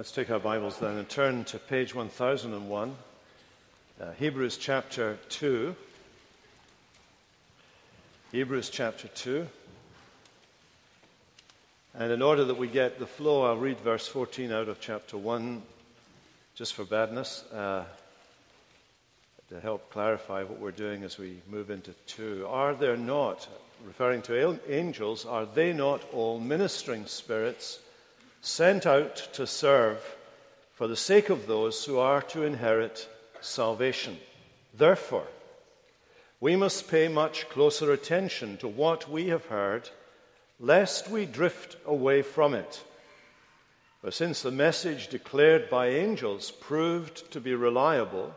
Let's take our Bibles then and turn to page 1001, uh, Hebrews chapter 2. Hebrews chapter 2. And in order that we get the flow, I'll read verse 14 out of chapter 1, just for badness, uh, to help clarify what we're doing as we move into 2. Are there not, referring to angels, are they not all ministering spirits? Sent out to serve for the sake of those who are to inherit salvation. Therefore, we must pay much closer attention to what we have heard, lest we drift away from it. For since the message declared by angels proved to be reliable,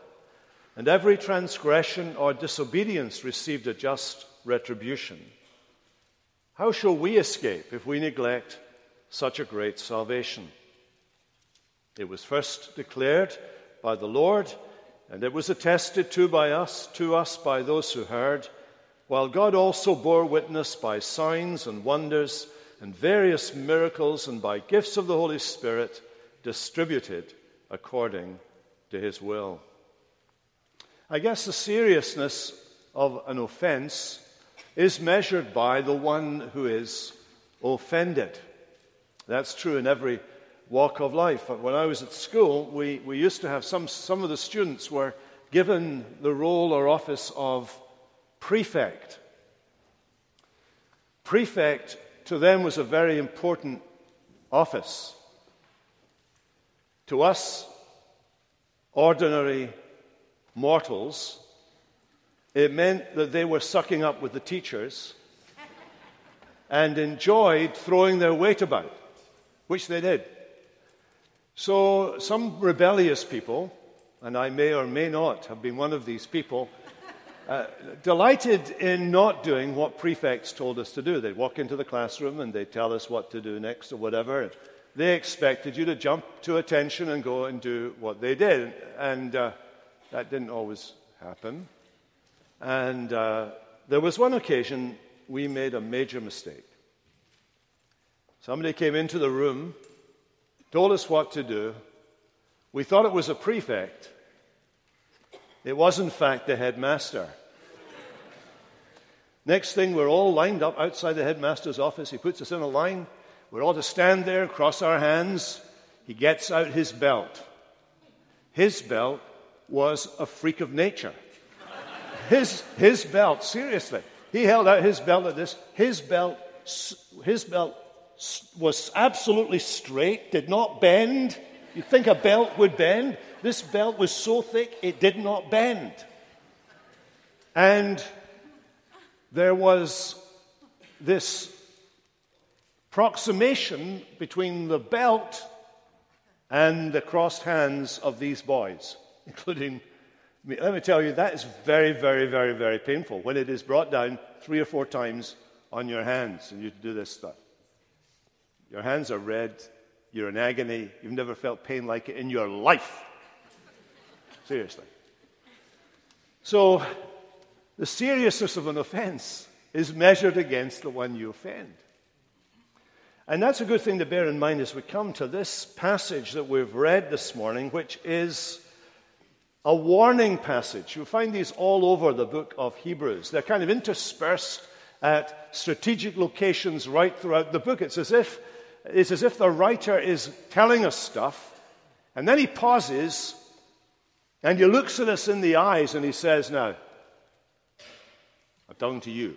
and every transgression or disobedience received a just retribution, how shall we escape if we neglect such a great salvation. It was first declared by the Lord, and it was attested to by us, to us by those who heard, while God also bore witness by signs and wonders and various miracles and by gifts of the Holy Spirit distributed according to his will. I guess the seriousness of an offense is measured by the one who is offended. That's true in every walk of life. When I was at school, we, we used to have some, some of the students were given the role or office of prefect. Prefect to them was a very important office. To us, ordinary mortals, it meant that they were sucking up with the teachers and enjoyed throwing their weight about which they did. So, some rebellious people, and I may or may not have been one of these people, uh, delighted in not doing what prefects told us to do. They'd walk into the classroom and they'd tell us what to do next or whatever. They expected you to jump to attention and go and do what they did. And uh, that didn't always happen. And uh, there was one occasion we made a major mistake. Somebody came into the room, told us what to do. We thought it was a prefect. It was, in fact, the headmaster. Next thing, we're all lined up outside the headmaster's office. He puts us in a line. We're all to stand there, cross our hands. He gets out his belt. His belt was a freak of nature. His, his belt, seriously. He held out his belt like this. His belt, his belt was absolutely straight, did not bend. You'd think a belt would bend. This belt was so thick, it did not bend. And there was this proximation between the belt and the crossed hands of these boys, including me. Let me tell you, that is very, very, very, very painful when it is brought down three or four times on your hands and you do this stuff. Your hands are red. You're in agony. You've never felt pain like it in your life. Seriously. So, the seriousness of an offense is measured against the one you offend. And that's a good thing to bear in mind as we come to this passage that we've read this morning, which is a warning passage. You'll find these all over the book of Hebrews. They're kind of interspersed at strategic locations right throughout the book. It's as if it's as if the writer is telling us stuff, and then he pauses and he looks at us in the eyes and he says, Now, I'm talking to you.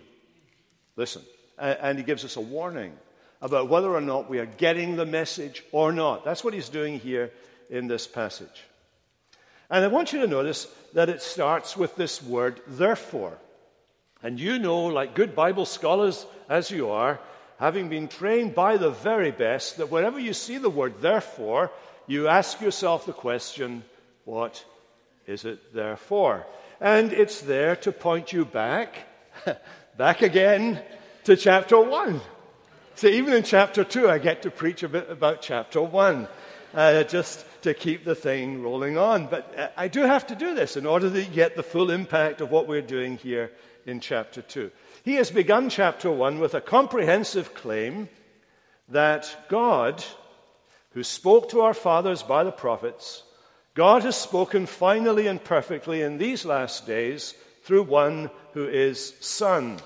Listen. And he gives us a warning about whether or not we are getting the message or not. That's what he's doing here in this passage. And I want you to notice that it starts with this word, therefore. And you know, like good Bible scholars as you are, having been trained by the very best, that whenever you see the word therefore, you ask yourself the question, what is it there for? And it's there to point you back, back again to chapter 1. So even in chapter 2, I get to preach a bit about chapter 1, uh, just to keep the thing rolling on. But uh, I do have to do this in order to get the full impact of what we're doing here in chapter 2. He has begun chapter 1 with a comprehensive claim that God, who spoke to our fathers by the prophets, God has spoken finally and perfectly in these last days through one who is Son.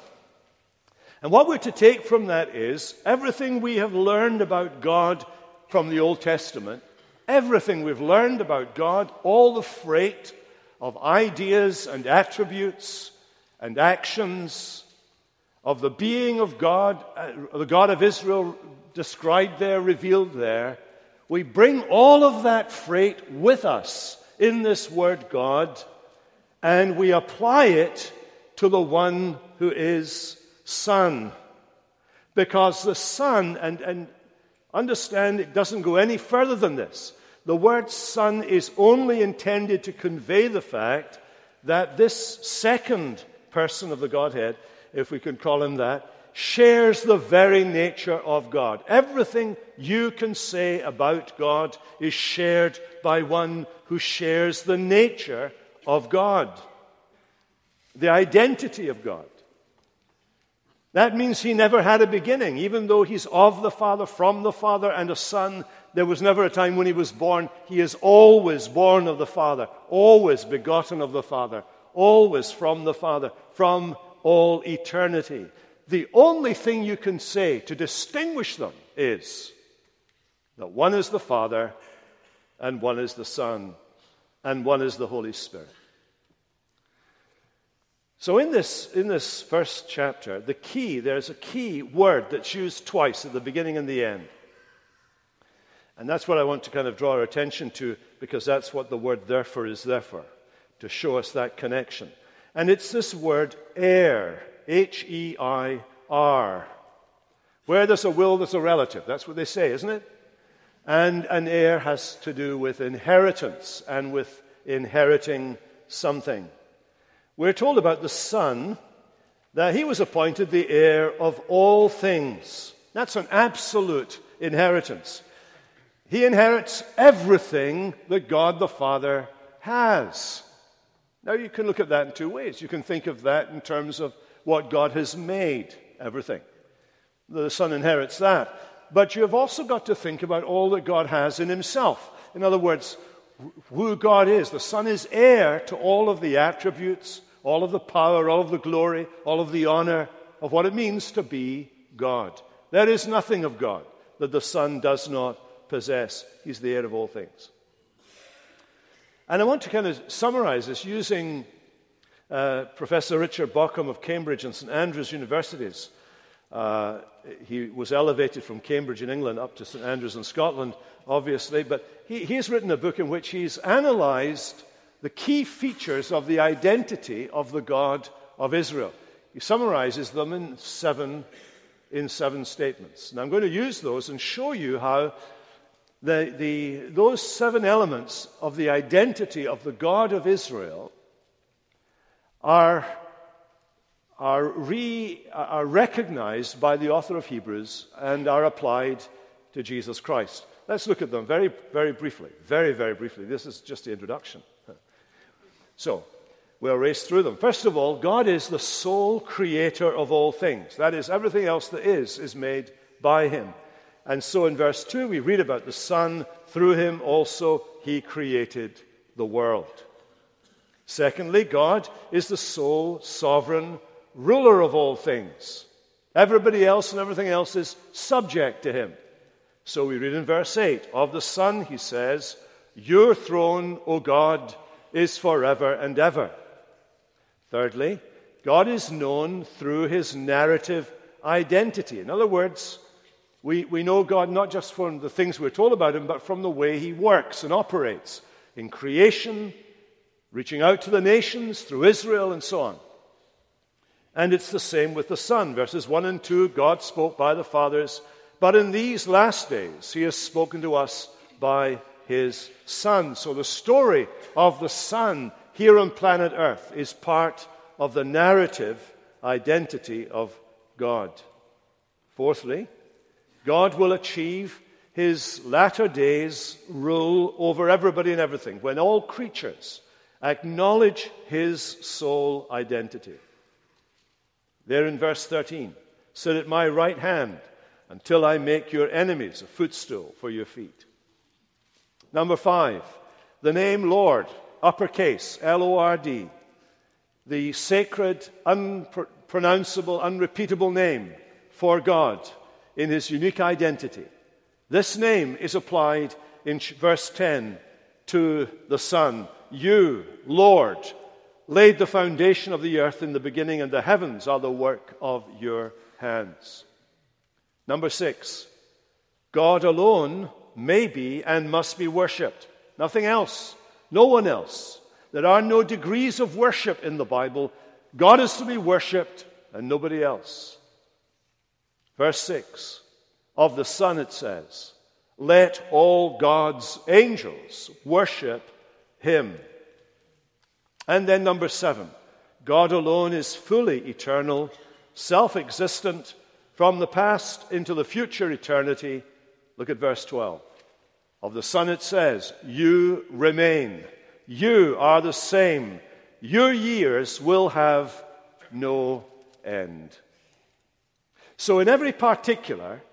And what we're to take from that is everything we have learned about God from the Old Testament, everything we've learned about God, all the freight of ideas and attributes and actions of the being of God, uh, the God of Israel described there, revealed there, we bring all of that freight with us in this word God and we apply it to the one who is Son. Because the Son, and, and understand it doesn't go any further than this. The word Son is only intended to convey the fact that this second person of the Godhead, if we can call him that, shares the very nature of God. Everything you can say about God is shared by one who shares the nature of God, the identity of God. That means he never had a beginning. Even though he's of the Father, from the Father, and a Son, there was never a time when he was born. He is always born of the Father, always begotten of the Father, always from the Father, from all eternity. The only thing you can say to distinguish them is that one is the Father, and one is the Son, and one is the Holy Spirit. So, in this, in this first chapter, the key, there's a key word that's used twice at the beginning and the end. And that's what I want to kind of draw our attention to because that's what the word therefore is there for, to show us that connection. And it's this word heir, H E I R. Where there's a will, there's a relative. That's what they say, isn't it? And an heir has to do with inheritance and with inheriting something. We're told about the Son that he was appointed the heir of all things. That's an absolute inheritance. He inherits everything that God the Father has. Now, you can look at that in two ways. You can think of that in terms of what God has made, everything. The Son inherits that. But you have also got to think about all that God has in Himself. In other words, who God is. The Son is heir to all of the attributes, all of the power, all of the glory, all of the honor of what it means to be God. There is nothing of God that the Son does not possess. He's the heir of all things. And I want to kind of summarize this using uh, Professor Richard Bauckham of Cambridge and St Andrews Universities. Uh, he was elevated from Cambridge in England up to St Andrews in Scotland obviously, but he, he's written a book in which he's analyzed the key features of the identity of the God of Israel. He summarizes them in seven, in seven statements. And I'm going to use those and show you how the, the, those seven elements of the identity of the God of Israel are, are, re, are recognized by the author of Hebrews and are applied to Jesus Christ. Let's look at them very, very briefly. Very, very briefly. This is just the introduction. So, we'll race through them. First of all, God is the sole creator of all things. That is, everything else that is, is made by Him. And so in verse 2, we read about the Son. Through Him also He created the world. Secondly, God is the sole sovereign ruler of all things. Everybody else and everything else is subject to Him. So we read in verse 8 Of the Son, he says, Your throne, O God, is forever and ever. Thirdly, God is known through his narrative identity. In other words, we, we know God not just from the things we're told about him, but from the way he works and operates in creation, reaching out to the nations through Israel, and so on. And it's the same with the Son. Verses 1 and 2 God spoke by the fathers but in these last days, he has spoken to us by his Son. So the story of the Son here on planet Earth is part of the narrative identity of God. Fourthly, God will achieve his latter days rule over everybody and everything when all creatures acknowledge his sole identity. There in verse 13, sit at my right hand until I make your enemies a footstool for your feet. Number five, the name Lord, uppercase, L O R D, the sacred, unpronounceable, unrepeatable name for God in his unique identity. This name is applied in verse 10 to the Son. You, Lord, laid the foundation of the earth in the beginning, and the heavens are the work of your hands. Number six, God alone may be and must be worshipped. Nothing else, no one else. There are no degrees of worship in the Bible. God is to be worshipped and nobody else. Verse 6 of the Son, it says, Let all God's angels worship him. And then number seven, God alone is fully eternal, self existent, from the past into the future eternity. Look at verse 12. Of the Son it says, You remain. You are the same. Your years will have no end. So, in every particular,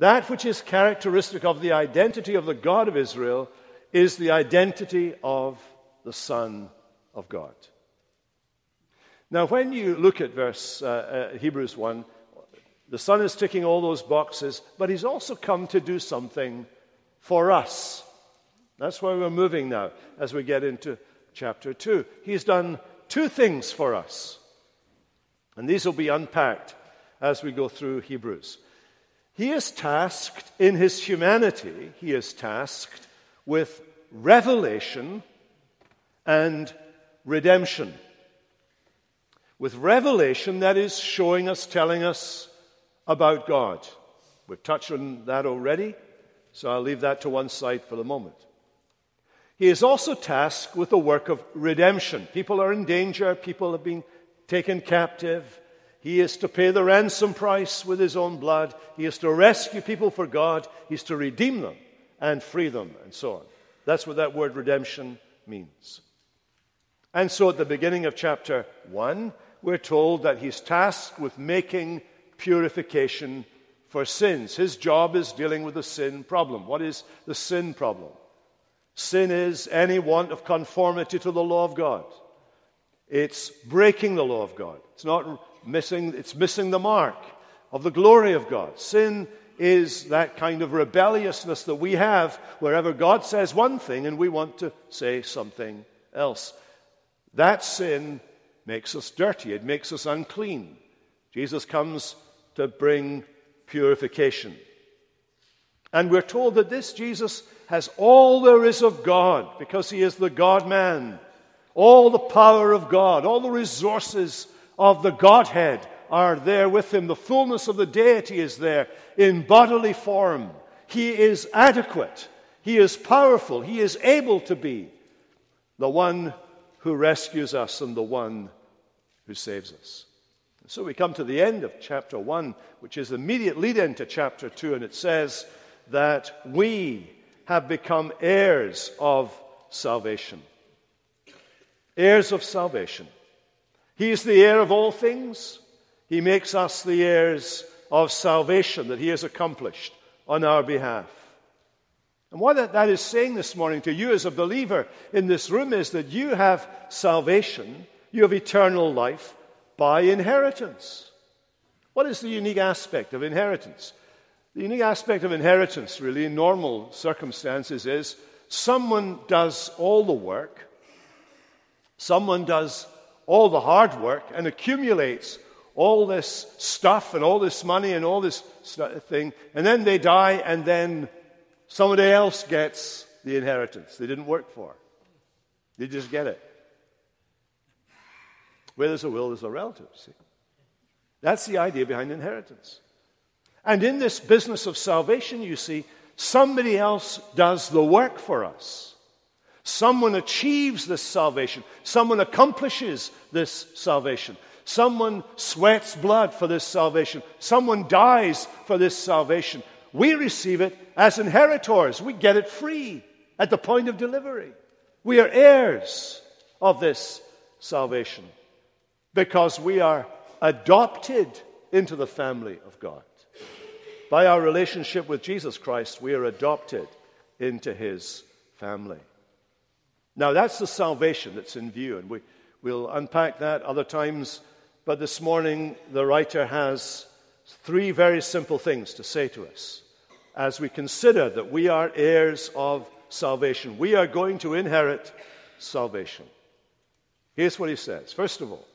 that which is characteristic of the identity of the God of Israel is the identity of the Son of God. Now, when you look at verse uh, uh, Hebrews 1, the Son is ticking all those boxes, but He's also come to do something for us. That's why we're moving now as we get into chapter 2. He's done two things for us. And these will be unpacked as we go through Hebrews. He is tasked in his humanity, he is tasked with revelation and redemption. With revelation, that is showing us, telling us about God. We've touched on that already, so I'll leave that to one side for the moment. He is also tasked with the work of redemption. People are in danger, people have been taken captive. He is to pay the ransom price with his own blood. He is to rescue people for God. He's to redeem them and free them, and so on. That's what that word redemption means. And so at the beginning of chapter 1, we're told that he's tasked with making purification for sins. His job is dealing with the sin problem. What is the sin problem? Sin is any want of conformity to the law of God. It's breaking the law of God. It's not missing, it's missing the mark of the glory of God. Sin is that kind of rebelliousness that we have wherever God says one thing and we want to say something else. That sin makes us dirty, it makes us unclean. Jesus comes to bring purification. And we're told that this Jesus has all there is of God because he is the God man. All the power of God, all the resources of the Godhead are there with him. The fullness of the deity is there in bodily form. He is adequate. He is powerful. He is able to be the one who rescues us and the one who saves us. So we come to the end of chapter 1, which is the immediate lead in to chapter 2, and it says that we have become heirs of salvation. Heirs of salvation. He is the heir of all things. He makes us the heirs of salvation that He has accomplished on our behalf. And what that is saying this morning to you as a believer in this room is that you have salvation, you have eternal life by inheritance. What is the unique aspect of inheritance? The unique aspect of inheritance, really, in normal circumstances, is someone does all the work, someone does all the hard work, and accumulates all this stuff and all this money and all this thing, and then they die, and then Somebody else gets the inheritance they didn't work for. They just get it. Where there's a will, there's a relative. See? That's the idea behind inheritance. And in this business of salvation, you see, somebody else does the work for us. Someone achieves this salvation. Someone accomplishes this salvation. Someone sweats blood for this salvation. Someone dies for this salvation. We receive it as inheritors. We get it free at the point of delivery. We are heirs of this salvation because we are adopted into the family of God. By our relationship with Jesus Christ, we are adopted into his family. Now, that's the salvation that's in view, and we, we'll unpack that other times. But this morning, the writer has three very simple things to say to us as we consider that we are heirs of salvation. We are going to inherit salvation. Here's what he says First of all,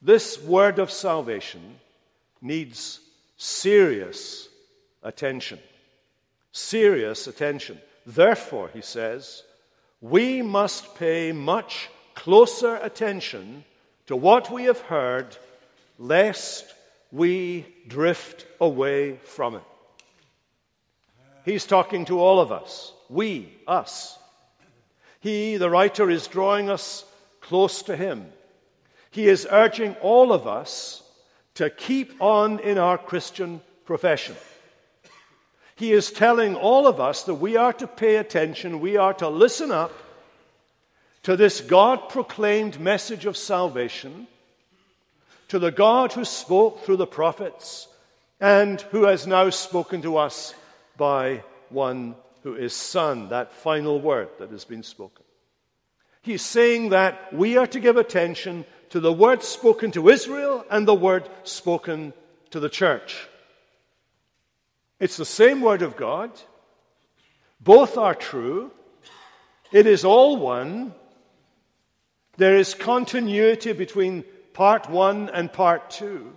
this word of salvation needs serious attention. Serious attention. Therefore, he says, we must pay much closer attention to what we have heard, lest we drift away from it. He's talking to all of us. We, us. He, the writer, is drawing us close to him. He is urging all of us to keep on in our Christian profession. He is telling all of us that we are to pay attention, we are to listen up to this God proclaimed message of salvation, to the God who spoke through the prophets and who has now spoken to us by one who is Son, that final word that has been spoken. He's saying that we are to give attention to the word spoken to Israel and the word spoken to the church. It's the same word of God. Both are true. It is all one. There is continuity between part one and part two.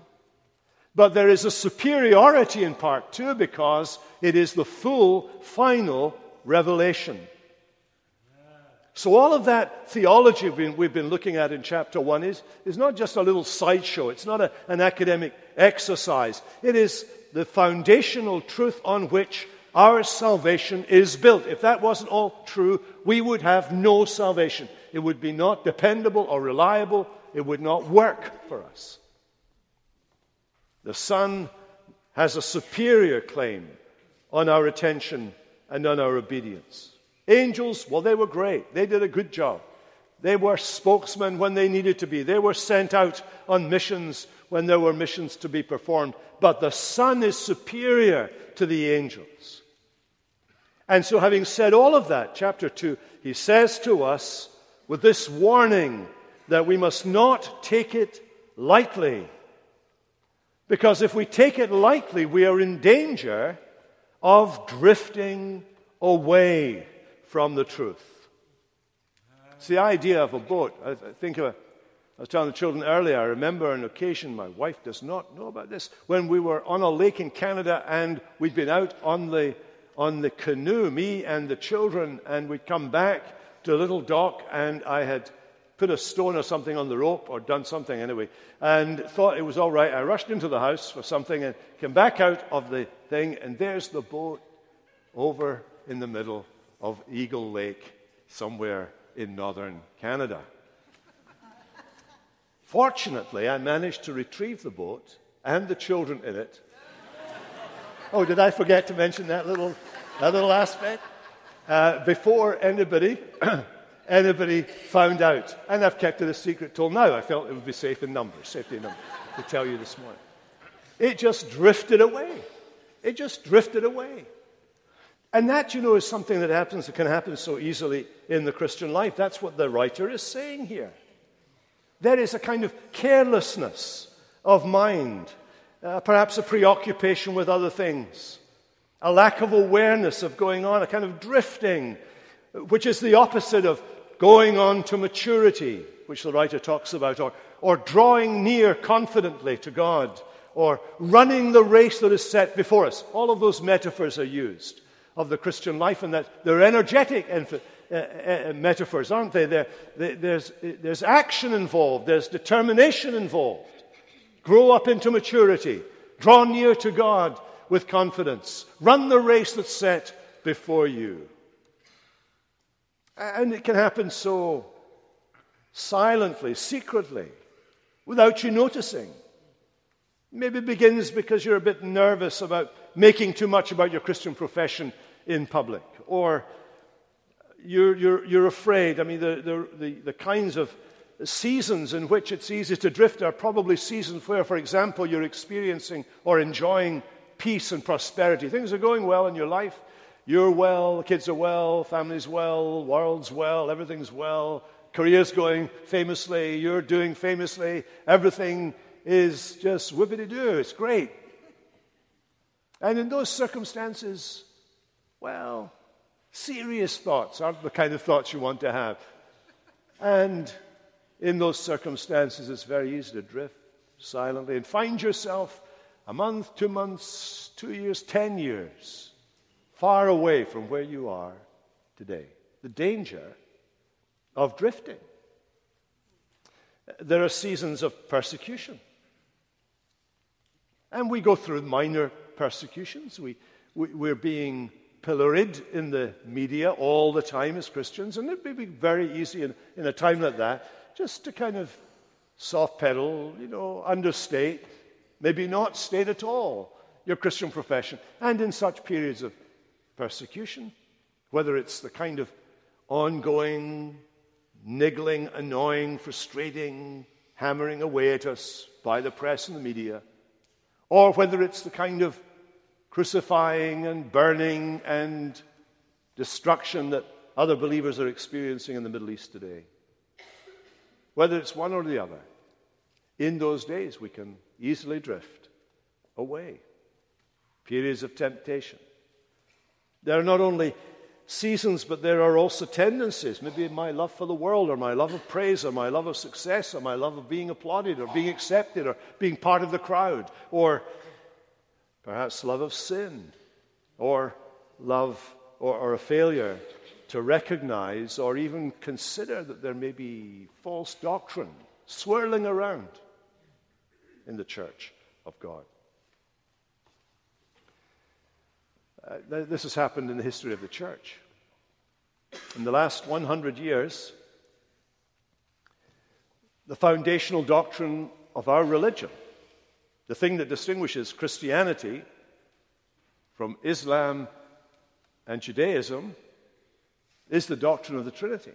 But there is a superiority in part two because it is the full, final revelation. So, all of that theology we've been, looking at in chapter 1 is, is not just a little sideshow. It's not a, an academic exercise. It is the foundational truth on which our salvation is built. If that wasn't all true, we would have no salvation. It would be not dependable or reliable. It would not work for us. The Son has a superior claim on our attention and on our obedience. Angels, well, they were great. They did a good job. They were spokesmen when they needed to be. They were sent out on missions when there were missions to be performed. But the Son is superior to the angels. And so, having said all of that, chapter 2, he says to us with this warning that we must not take it lightly. Because if we take it lightly, we are in danger of drifting away from the truth. It's the idea of a boat. I think of a, I was telling the children earlier, I remember an occasion, my wife does not know about this, when we were on a lake in Canada and we'd been out on the, on the canoe, me and the children, and we'd come back to a little dock and I had put a stone or something on the rope or done something anyway, and thought it was all right. I rushed into the house for something and came back out of the thing, and there's the boat over in the middle of Eagle Lake, somewhere in northern Canada. Fortunately, I managed to retrieve the boat and the children in it. Oh, did I forget to mention that little, that little aspect? Uh, before anybody anybody found out. And I've kept it a secret till now. I felt it would be safe in numbers, safety in numbers, to tell you this morning. It just drifted away. It just drifted away. And that, you know, is something that happens, that can happen so easily in the Christian life. That's what the writer is saying here. There is a kind of carelessness of mind, uh, perhaps a preoccupation with other things, a lack of awareness of going on, a kind of drifting, which is the opposite of going on to maturity, which the writer talks about, or, or drawing near confidently to God, or running the race that is set before us. All of those metaphors are used of the Christian life, and that they're energetic uh, uh, uh, metaphors, aren't they? they there's, there's action involved, there's determination involved. Grow up into maturity, draw near to God with confidence, run the race that's set before you. And it can happen so silently, secretly, without you noticing. Maybe it begins because you're a bit nervous about making too much about your Christian profession in public, or you're, you're, you're afraid. I mean, the, the, the, the kinds of seasons in which it's easy to drift are probably seasons where, for example, you're experiencing or enjoying peace and prosperity. Things are going well in your life, You're well, kids are well, family's well, world's well, everything's well, career's going famously, you're doing famously, everything is just whippity doo. It's great. And in those circumstances, well, serious thoughts aren't the kind of thoughts you want to have. And in those circumstances, it's very easy to drift silently and find yourself a month, two months, two years, ten years far away from where you are today. The danger of drifting. There are seasons of persecution. And we go through minor persecutions. We, we, we're being pilloried in the media all the time as Christians, and it would be very easy in, in a time like that just to kind of soft pedal, you know, understate, maybe not state at all your Christian profession. And in such periods of persecution, whether it's the kind of ongoing, niggling, annoying, frustrating, hammering away at us by the press and the media, or whether it's the kind of crucifying and burning and destruction that other believers are experiencing in the Middle East today. Whether it's one or the other, in those days we can easily drift away. Periods of temptation. There are not only seasons, but there are also tendencies. Maybe my love for the world, or my love of praise, or my love of success, or my love of being applauded, or being accepted, or being part of the crowd, or perhaps love of sin, or love or, or a failure to recognize or even consider that there may be false doctrine swirling around in the church of God. Uh, this has happened in the history of the church. In the last 100 years, the foundational doctrine of our religion the thing that distinguishes Christianity from Islam and Judaism is the doctrine of the Trinity.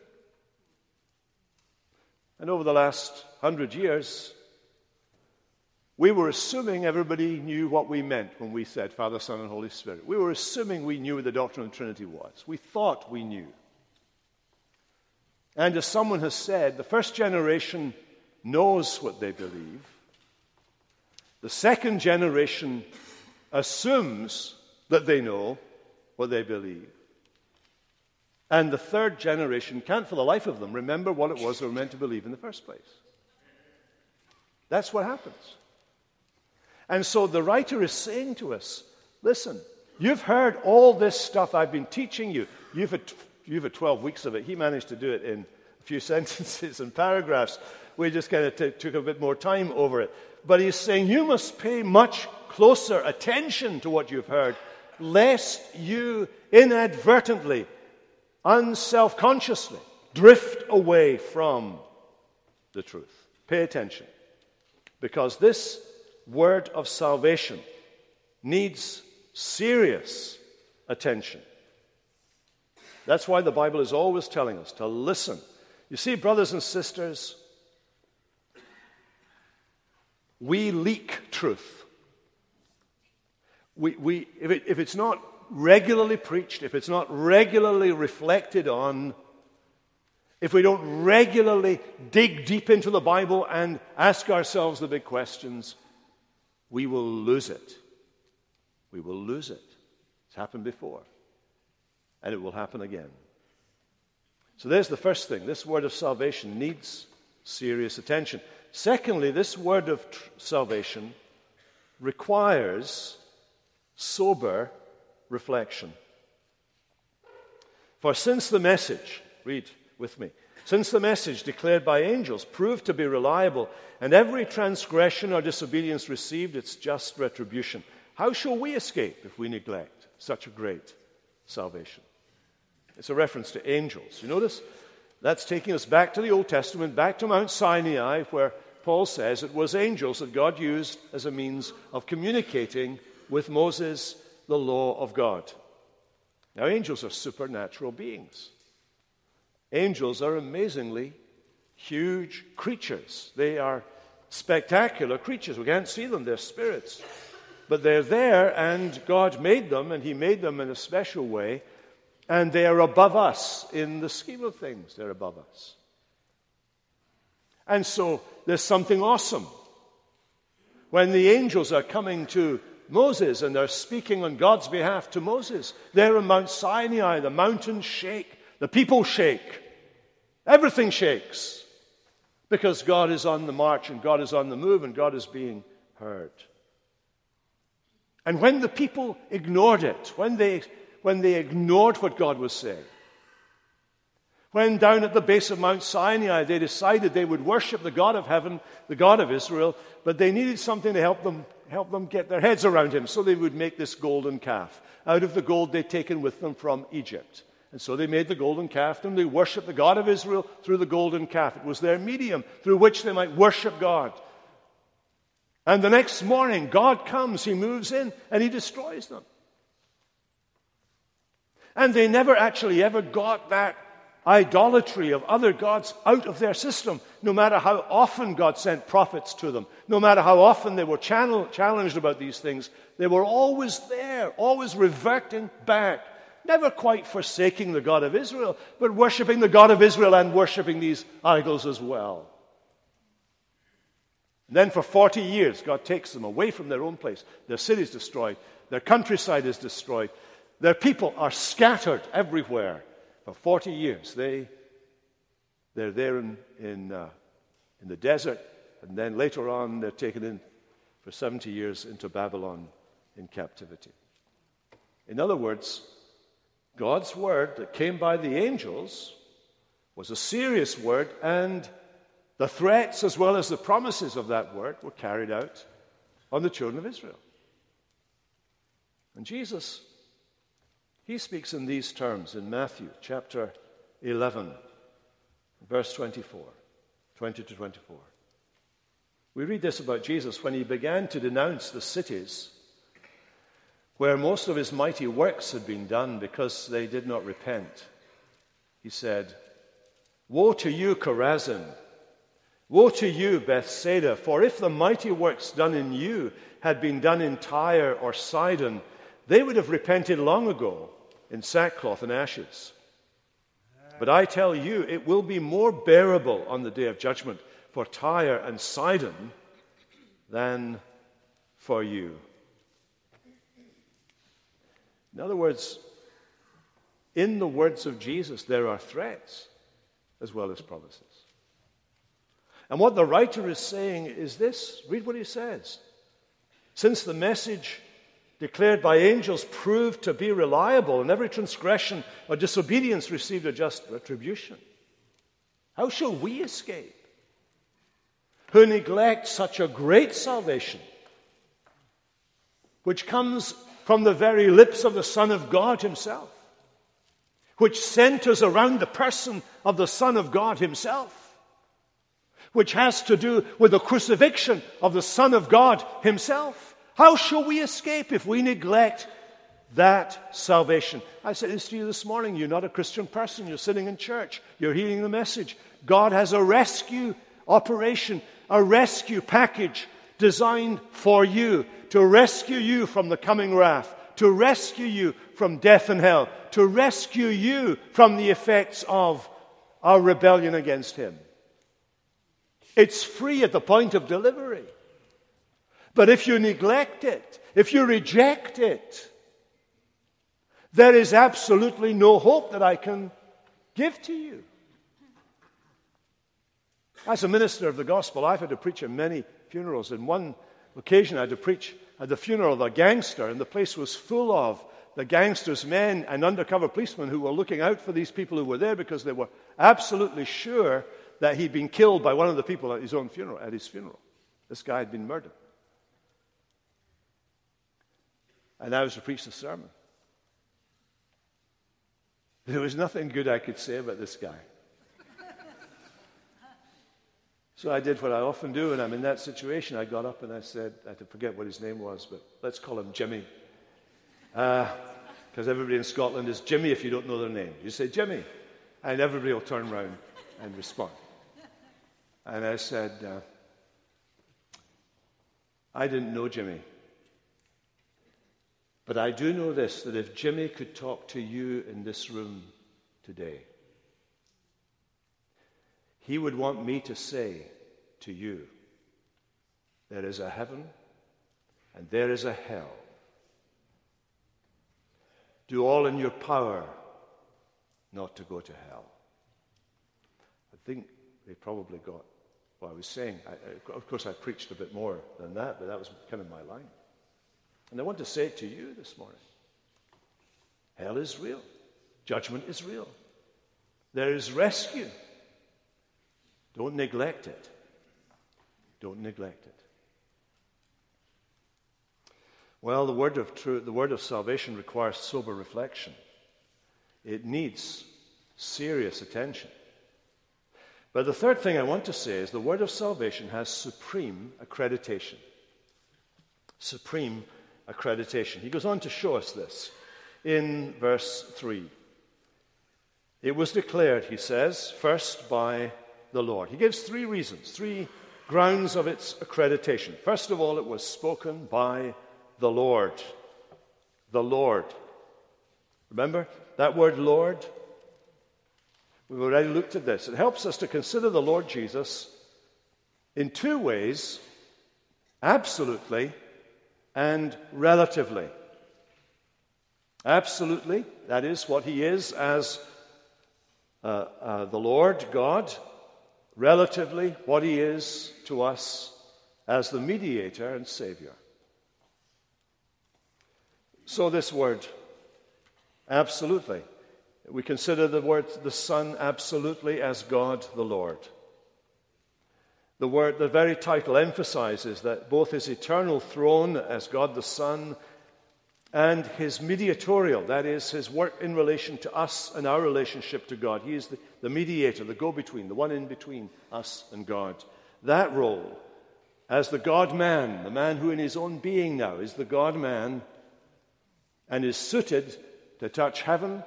And over the last hundred years, we were assuming everybody knew what we meant when we said Father, Son, and Holy Spirit. We were assuming we knew what the doctrine of the Trinity was. We thought we knew. And as someone has said, the first generation knows what they believe, the second generation assumes that they know what they believe. And the third generation can't, for the life of them, remember what it was they were meant to believe in the first place. That's what happens. And so the writer is saying to us listen, you've heard all this stuff I've been teaching you. You've had, you've had 12 weeks of it. He managed to do it in a few sentences and paragraphs. We just kind of t- took a bit more time over it. But he's saying you must pay much closer attention to what you've heard, lest you inadvertently, unself consciously, drift away from the truth. Pay attention. Because this word of salvation needs serious attention. That's why the Bible is always telling us to listen. You see, brothers and sisters, we leak truth. We, we, if, it, if it's not regularly preached, if it's not regularly reflected on, if we don't regularly dig deep into the Bible and ask ourselves the big questions, we will lose it. We will lose it. It's happened before, and it will happen again. So there's the first thing. This word of salvation needs serious attention. Secondly, this word of tr- salvation requires sober reflection. For since the message, read with me, since the message declared by angels proved to be reliable, and every transgression or disobedience received its just retribution, how shall we escape if we neglect such a great salvation? It's a reference to angels. You notice that's taking us back to the Old Testament, back to Mount Sinai, where Paul says it was angels that God used as a means of communicating with Moses the law of God. Now, angels are supernatural beings. Angels are amazingly huge creatures. They are spectacular creatures. We can't see them, they're spirits. but they're there, and God made them, and He made them in a special way, and they are above us in the scheme of things. They're above us. And so there's something awesome. When the angels are coming to Moses and they're speaking on God's behalf to Moses, there on Mount Sinai, the mountains shake, the people shake, everything shakes because God is on the march and God is on the move and God is being heard. And when the people ignored it, when they, when they ignored what God was saying, when down at the base of Mount Sinai they decided they would worship the God of heaven, the God of Israel, but they needed something to help them, help them get their heads around him, so they would make this golden calf out of the gold they'd taken with them from Egypt. And so they made the golden calf and they worshiped the God of Israel through the golden calf. It was their medium through which they might worship God. And the next morning, God comes, He moves in, and He destroys them. And they never actually ever got that idolatry of other gods out of their system, no matter how often God sent prophets to them, no matter how often they were channel, challenged about these things, they were always there, always reverting back, never quite forsaking the God of Israel, but worshiping the God of Israel and worshiping these idols as well. And then for 40 years, God takes them away from their own place. Their city is destroyed, their countryside is destroyed, their people are scattered everywhere. For 40 years, they, they're there in, in, uh, in the desert, and then later on, they're taken in for 70 years into Babylon in captivity. In other words, God's word that came by the angels was a serious word, and the threats as well as the promises of that word were carried out on the children of Israel. And Jesus, he speaks in these terms in Matthew chapter 11, verse 24, 20 to 24. We read this about Jesus when he began to denounce the cities where most of his mighty works had been done because they did not repent. He said, Woe to you, Chorazin! Woe to you, Bethsaida, for if the mighty works done in you had been done in Tyre or Sidon, they would have repented long ago in sackcloth and ashes. But I tell you, it will be more bearable on the day of judgment for Tyre and Sidon than for you. In other words, in the words of Jesus, there are threats as well as promises. And what the writer is saying is this read what he says. Since the message declared by angels proved to be reliable, and every transgression or disobedience received a just retribution, how shall we escape? Who neglect such a great salvation, which comes from the very lips of the Son of God Himself, which centers around the person of the Son of God Himself which has to do with the crucifixion of the Son of God Himself. How shall we escape if we neglect that salvation? I said this to you this morning. You're not a Christian person. You're sitting in church. You're hearing the message. God has a rescue operation, a rescue package designed for you to rescue you from the coming wrath, to rescue you from death and hell, to rescue you from the effects of our rebellion against Him. It's free at the point of delivery. But if you neglect it, if you reject it, there is absolutely no hope that I can give to you. As a minister of the gospel, I've had to preach at many funerals. In one occasion, I had to preach at the funeral of a gangster, and the place was full of the gangsters' men and undercover policemen who were looking out for these people who were there because they were absolutely sure that he'd been killed by one of the people at his own funeral, at his funeral. This guy had been murdered. And I was to preach the sermon. There was nothing good I could say about this guy. so I did what I often do when I'm in that situation. I got up and I said, I forget what his name was, but let's call him Jimmy. Because uh, everybody in Scotland is Jimmy if you don't know their name. You say Jimmy, and everybody will turn around and respond. And I said, uh, I didn't know Jimmy. But I do know this that if Jimmy could talk to you in this room today, he would want me to say to you, There is a heaven and there is a hell. Do all in your power not to go to hell. I think they probably got what I was saying. I, of course, I preached a bit more than that, but that was kind of my line. And I want to say to you this morning hell is real, judgment is real, there is rescue. Don't neglect it. Don't neglect it. Well, the word of truth, the word of salvation requires sober reflection. It needs serious attention. But the third thing I want to say is the word of salvation has supreme accreditation. Supreme accreditation. He goes on to show us this in verse 3. It was declared, he says, first by the Lord. He gives three reasons, three grounds of its accreditation. First of all, it was spoken by the Lord. The Lord. Remember that word Lord? We've already looked at this. It helps us to consider the Lord Jesus in two ways absolutely and relatively. Absolutely, that is what he is as uh, uh, the Lord God. Relatively, what he is to us as the mediator and Savior. So, this word, absolutely. We consider the word the Son absolutely as God the Lord. The word, the very title emphasizes that both his eternal throne as God the Son and his mediatorial, that is, his work in relation to us and our relationship to God. He is the, the mediator, the go between, the one in between us and God. That role, as the God man, the man who in his own being now is the God man, and is suited to touch heaven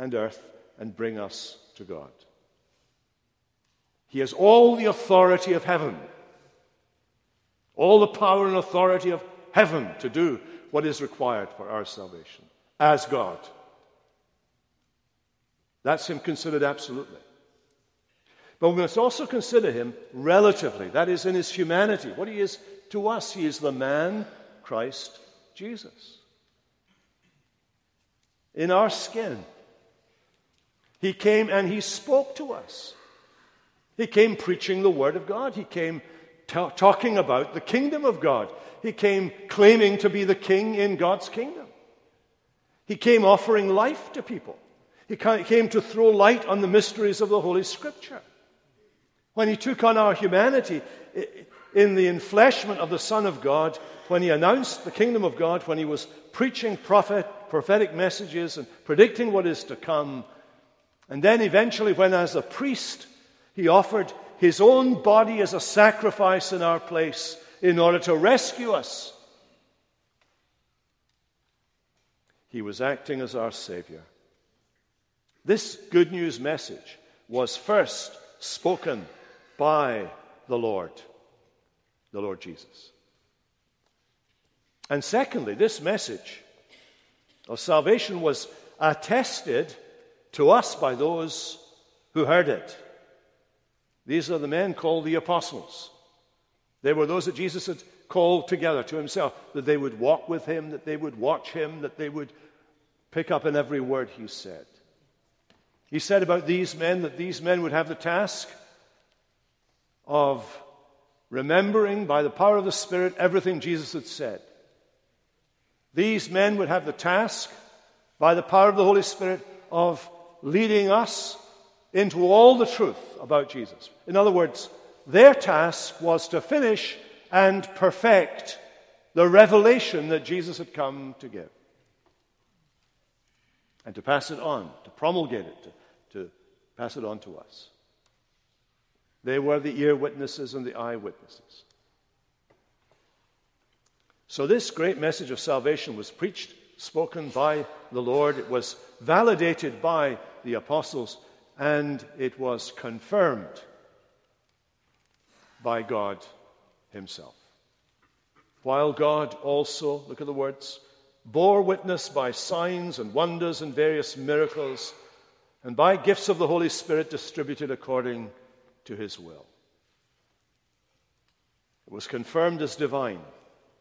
and earth and bring us to God. He has all the authority of heaven, all the power and authority of heaven to do what is required for our salvation as God. That's him considered absolutely. But we must also consider him relatively, that is, in his humanity. What he is to us, he is the man, Christ Jesus in our skin. He came and he spoke to us. He came preaching the Word of God. He came t- talking about the kingdom of God. He came claiming to be the king in God's kingdom. He came offering life to people. He came to throw light on the mysteries of the Holy Scripture. When he took on our humanity in the enfleshment of the Son of God, when he announced the kingdom of God, when he was preaching prophet, prophetic messages and predicting what is to come. And then eventually, when as a priest, he offered his own body as a sacrifice in our place in order to rescue us, he was acting as our Savior. This good news message was first spoken by the Lord, the Lord Jesus. And secondly, this message of salvation was attested to us by those who heard it. These are the men called the apostles. They were those that Jesus had called together to himself, that they would walk with him, that they would watch him, that they would pick up in every word he said. He said about these men that these men would have the task of remembering by the power of the Spirit everything Jesus had said. These men would have the task, by the power of the Holy Spirit, of leading us into all the truth about Jesus. In other words, their task was to finish and perfect the revelation that Jesus had come to give. And to pass it on, to promulgate it, to, to pass it on to us. They were the ear witnesses and the eye witnesses. So, this great message of salvation was preached, spoken by the Lord. It was validated by the apostles, and it was confirmed by God Himself. While God also, look at the words, bore witness by signs and wonders and various miracles, and by gifts of the Holy Spirit distributed according to his will. It was confirmed as divine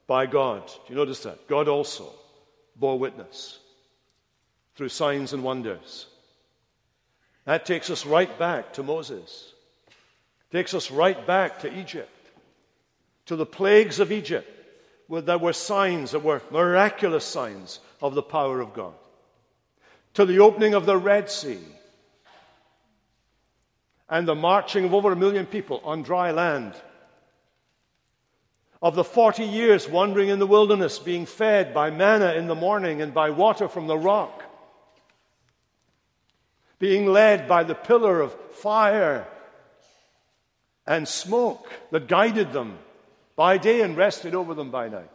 by God. Do you notice that? God also bore witness through signs and wonders. That takes us right back to Moses, takes us right back to Egypt, to the plagues of Egypt, where there were signs, that were miraculous signs of the power of God, to the opening of the Red Sea, and the marching of over a million people on dry land. Of the 40 years wandering in the wilderness, being fed by manna in the morning and by water from the rock being led by the pillar of fire and smoke that guided them by day and rested over them by night.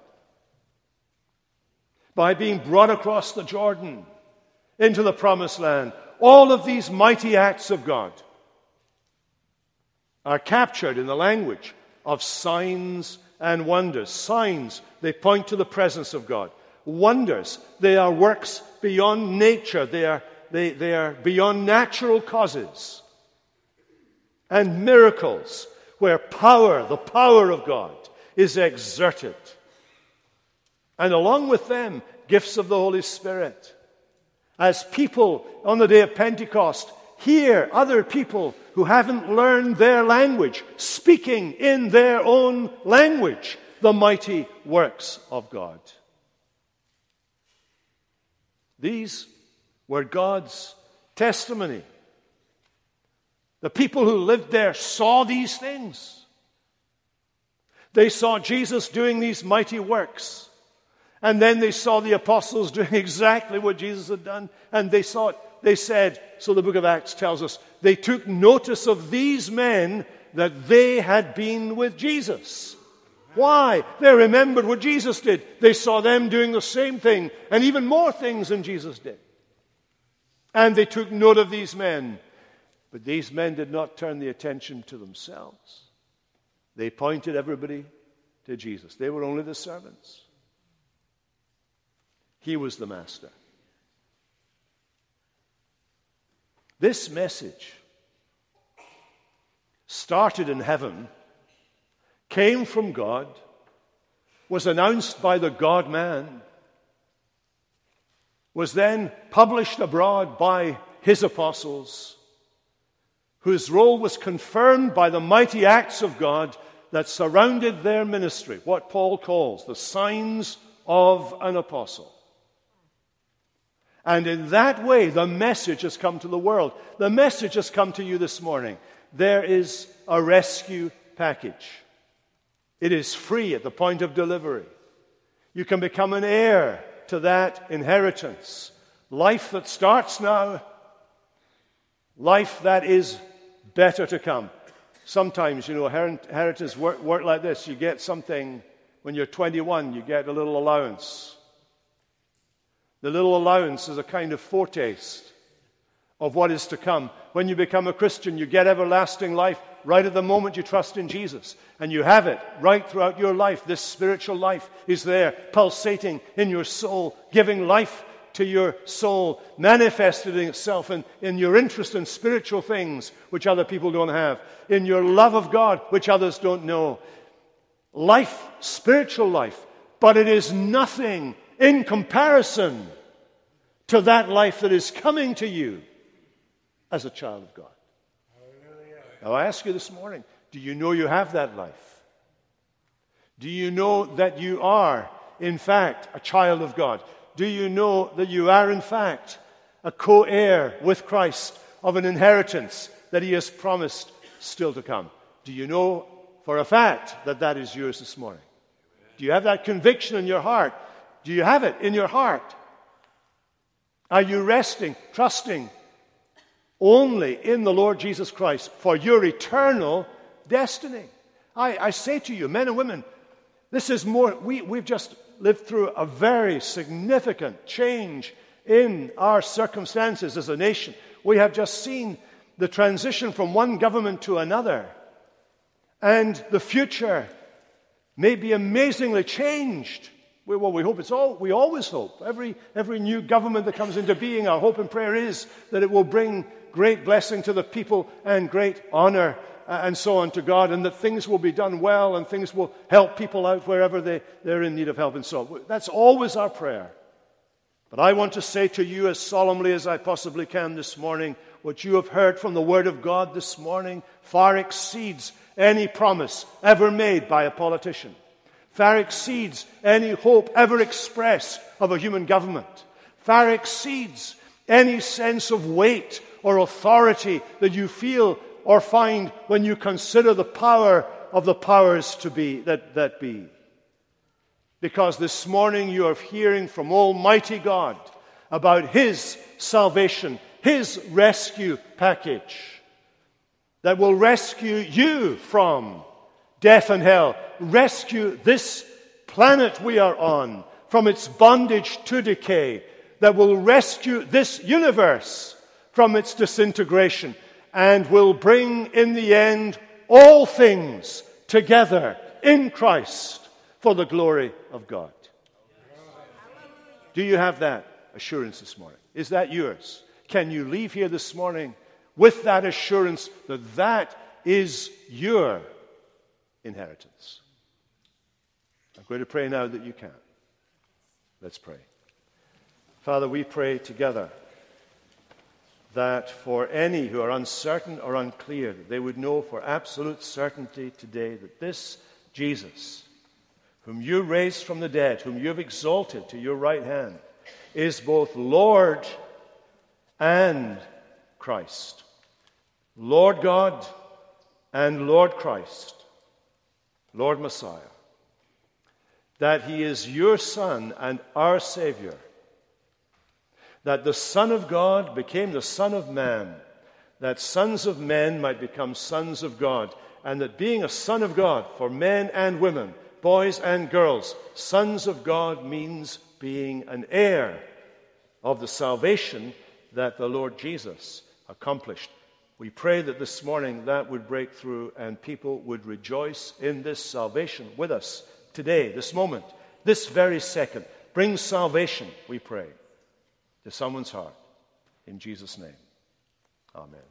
By being brought across the Jordan into the promised land. All of these mighty acts of God are captured in the language of signs and wonders. Signs, they point to the presence of God. Wonders, they are works beyond nature. They are they, they are beyond natural causes. And miracles, where power, the power of God, is exerted. And along with them, gifts of the Holy Spirit. As people on the day of Pentecost hear other people who haven't learned their language speaking in their own language the mighty works of God. These were God's testimony. The people who lived there saw these things. They saw Jesus doing these mighty works. And then they saw the apostles doing exactly what Jesus had done. And they saw it. They said, so the book of Acts tells us, they took notice of these men that they had been with Jesus. Why? They remembered what Jesus did. They saw them doing the same thing and even more things than Jesus did. And they took note of these men. But these men did not turn the attention to themselves. They pointed everybody to Jesus. They were only the servants. He was the master. This message started in heaven, came from God, was announced by the God man, was then published abroad by his apostles, whose role was confirmed by the mighty acts of God that surrounded their ministry, what Paul calls the signs of an apostle. And in that way, the message has come to the world. The message has come to you this morning. There is a rescue package. It is free at the point of delivery. You can become an heir to that inheritance. Life that starts now, life that is better to come. Sometimes, you know, inheritance work, work like this. You get something when you're 21, you get a little allowance. The little allowance is a kind of foretaste of what is to come. When you become a Christian, you get everlasting life right at the moment you trust in Jesus. And you have it right throughout your life. This spiritual life is there, pulsating in your soul, giving life to your soul, manifesting itself in, in your interest in spiritual things, which other people don't have, in your love of God, which others don't know. Life, spiritual life, but it is nothing in comparison to that life that is coming to you as a child of God. Now, I ask you this morning do you know you have that life? Do you know that you are, in fact, a child of God? Do you know that you are, in fact, a co heir with Christ of an inheritance that He has promised still to come? Do you know for a fact that that is yours this morning? Do you have that conviction in your heart? Do you have it in your heart? Are you resting, trusting, only in the Lord Jesus Christ for your eternal destiny. I, I say to you, men and women, this is more, we, we've just lived through a very significant change in our circumstances as a nation. We have just seen the transition from one government to another. And the future may be amazingly changed well, we hope it's all, we always hope. Every, every new government that comes into being, our hope and prayer is that it will bring great blessing to the people and great honor uh, and so on to God, and that things will be done well and things will help people out wherever they, they're in need of help and so on. That's always our prayer. But I want to say to you as solemnly as I possibly can this morning what you have heard from the Word of God this morning far exceeds any promise ever made by a politician, far exceeds any hope ever expressed of a human government, far exceeds any sense of weight or authority that you feel or find when you consider the power of the powers to be that, that be. Because this morning you are hearing from Almighty God about His salvation his rescue package that will rescue you from death and hell, rescue this planet we are on from its bondage to decay, that will rescue this universe from its disintegration, and will bring in the end all things together in Christ for the glory of God. Do you have that assurance this morning? Is that yours? Can you leave here this morning with that assurance that that is your inheritance? I'm going to pray now that you can. Let's pray. Father, we pray together that for any who are uncertain or unclear, that they would know for absolute certainty today that this Jesus, whom you raised from the dead, whom you have exalted to your right hand, is both Lord and Christ. Lord God and Lord Christ, Lord Messiah. That He is your Son and our Savior. That the Son of God became the Son of Man, that sons of men might become sons of God, and that being a Son of God for men and women, boys and girls, sons of God means being an heir of the salvation that the Lord Jesus accomplished. We pray that this morning that would break through and people would rejoice in this salvation with us today, this moment, this very second. Bring salvation, we pray, to someone's heart. In Jesus' name, amen.